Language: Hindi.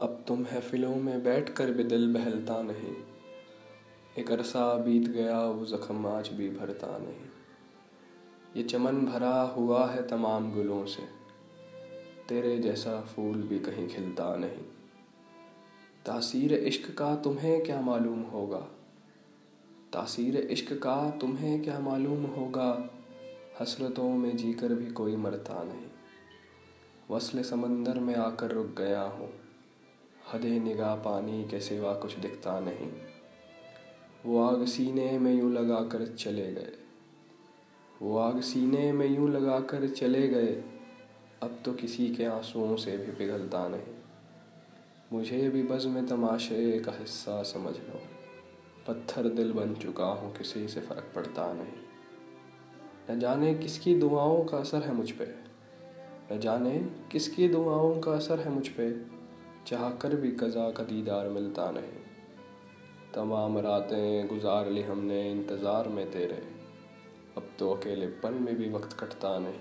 अब तुम महफिलों में बैठ कर भी दिल बहलता नहीं। एक अरसा बीत गया, वो जख्म आज भी भरता नहीं। ये चमन भरा हुआ है तमाम गुलों से। तेरे जैसा फूल भी कहीं खिलता नहीं। तासीर इश्क का तुम्हें क्या मालूम होगा? तासीर इश्क का तुम्हें क्या मालूम होगा? हसरतों में जीकर भी कोई मरता नहीं। वसल समंदर में आकर रुक गया हूँ। हदे, निगाह, पानी के सिवा कुछ दिखता नहीं। वो आग सीने में यूँ लगा कर चले गए। वो आग सीने में यूँ लगा कर चले गए। अब तो किसी के आंसुओं से भी पिघलता नहीं। मुझे भी बज़ में तमाशे का हिस्सा समझ लो। पत्थर दिल बन चुका हूँ, किसी से फ़र्क पड़ता नहीं। न जाने किसकी दुआओं का असर है मुझ पे। न जाने किसकी दुआओं का असर है मुझ पे। चाह कर भी कज़ा का दीदार मिलता नहीं। तमाम रातें गुजार ली हमने इंतज़ार में तेरे। अब तो अकेलेपन में भी वक्त कटता नहीं।